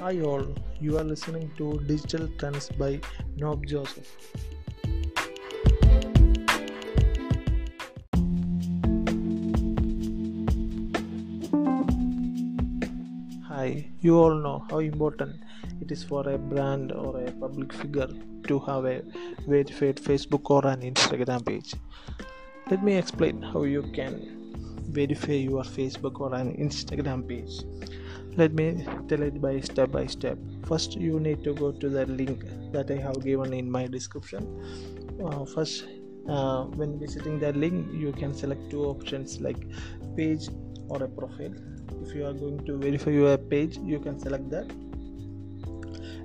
Hi all, you are listening to Digital Trends by Nob Joseph. Hi, you all know how important it is for a brand or a public figure to have a verified Facebook or an Instagram page. Let me explain how you can verify your Facebook or an Instagram page let me tell it by step by step. First you need to go to the link that i have given in my description. Uh, first uh, when visiting the link you can select two options like page or a profile. If you are going to verify your page you can select that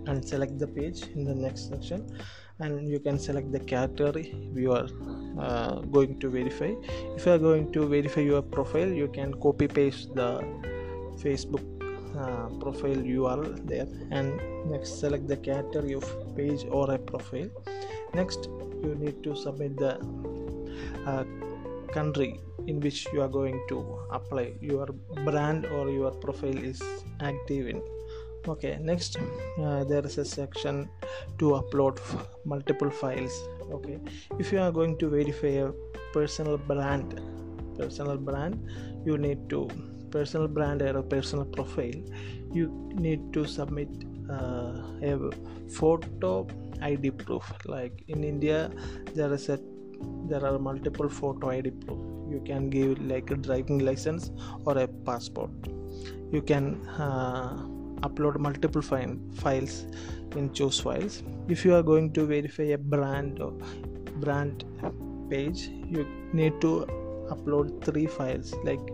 and select the page in the next section. And you can select the category you are uh, going to verify. If you are going to verify your profile you can copy paste the facebook profile url there and next select the category of page or a profile. Next you need to submit the uh, country in which you are going to apply. Your brand or your profile is active in. Okay next uh, there is a section to upload f- multiple files. Okay if you are going to verify a personal brand personal brand you need to personal brand or personal profile you need to submit uh, a photo id proof. Like in india there is a there are multiple photo id proof. You can give like a driving license or a passport. You can uh, upload multiple file, files in choose files. If you are going to verify a brand or brand page you need to upload three files like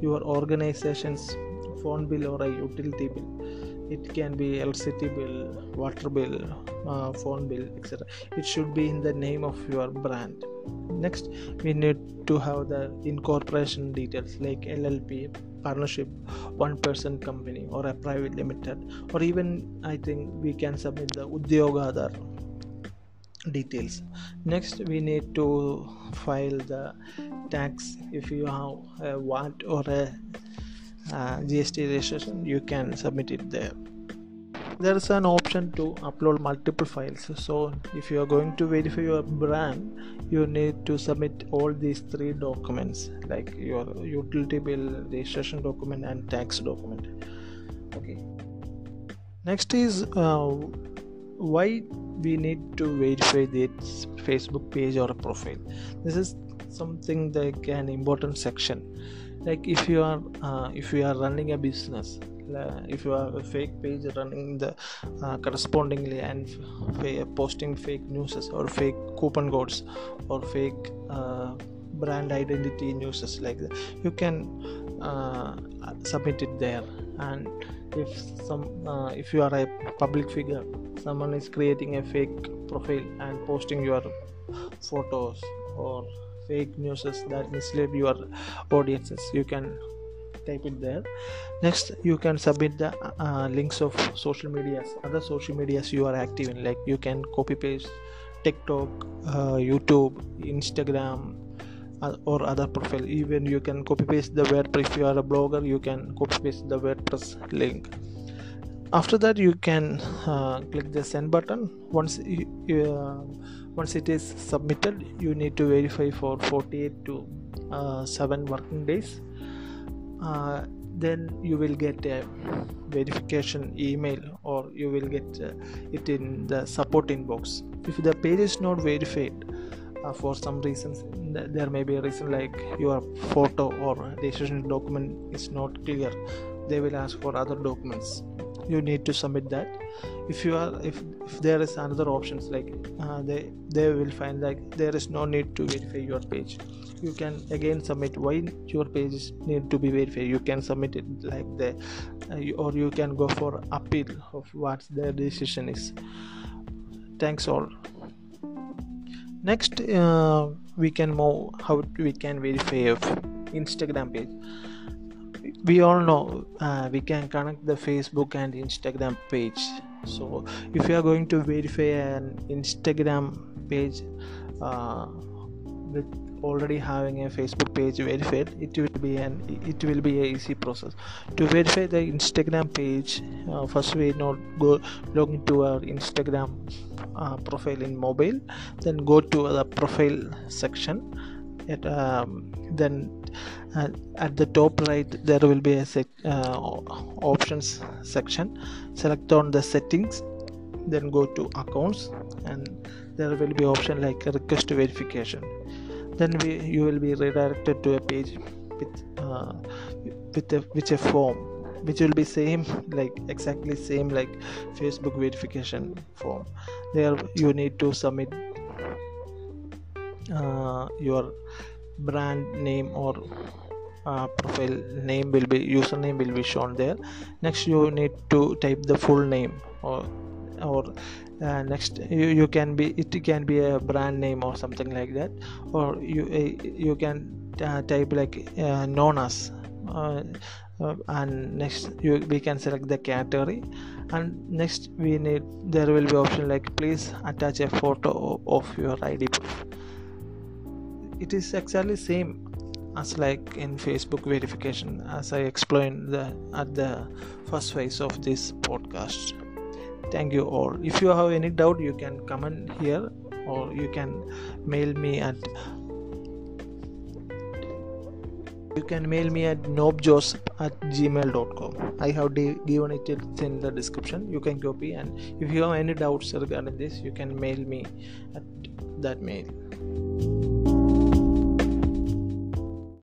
your organization's phone bill or a utility bill. It can be electricity bill water bill uh, phone bill etc it should be in the name of your brand. Next we need to have the incorporation details like llp partnership one person company or a private limited or even i think we can submit the Udyog Aadhaar details. Next we need to file the tax. If you have a VAT or a uh, GST registration you can submit it there. There is an option to upload multiple files. So if you are going to verify your brand you need to submit all these three documents like your utility bill registration document and tax document. Okay. Next is uh, why we need to verify this facebook page or profile? This is something like an important section. Like if you are uh, if you are running a business uh, if you have a fake page running the uh, correspondingly and f- posting fake news or fake coupon codes or fake uh, brand identity news like that you can uh, submit it there. And if some uh, if you are a public figure someone is creating a fake profile and posting your photos or fake news that mislead your audiences you can type it there. Next you can submit the uh, links of social medias other social medias you are active in. Like you can copy paste tiktok uh, youtube instagram or other profile. Even you can copy paste the wordpress. If you are a blogger you can copy paste the wordpress link. After that you can uh, click the send button. Once you, uh, once it is submitted you need to verify for 48 to uh, 7 working days. Uh, then you will get a verification email or you will get uh, it in the support inbox. If the page is not verified uh, for some reasons. There may be a reason like your photo or registration document is not clear. They will ask for other documents. You need to submit that. If you are if, if there is another options like uh, they they will find like there is no need to verify your page. You can again submit why your pages need to be verified. You can submit it like the uh, or you can go for appeal of what the decision is. Thanks all next uh, we can move how we can verify instagram page. We all know uh, we can connect the facebook and instagram page. So if you are going to verify an instagram page uh, with already having a facebook page verified it will be an it will be a easy process. To verify the instagram page uh, first we not go log into our instagram uh, profile in mobile then go to the profile section. At, um, then uh, at the top right there will be a sec- uh, options section. Select on the settings then go to accounts and there will be option like request verification then we you will be redirected to a page with uh, with a with a form which will be same like exactly same like facebook verification form. There you need to submit uh, your brand name or uh, profile name will be username will be shown there. Next you need to type the full name or or uh, next you, you can be it can be a brand name or something like that or you uh, you can uh, type like uh, known as uh, uh, and next you, we can select the category. And next we need there will be option like please attach a photo of your id proof. It is exactly same as like in facebook verification as i explained the, at the first phase of this podcast thank you all. If you have any doubt you can comment here or you can mail me at you can mail me at nobjoseph at gmail.com i have de- given it in the description. You can copy and if you have any doubts regarding this you can mail me at that mail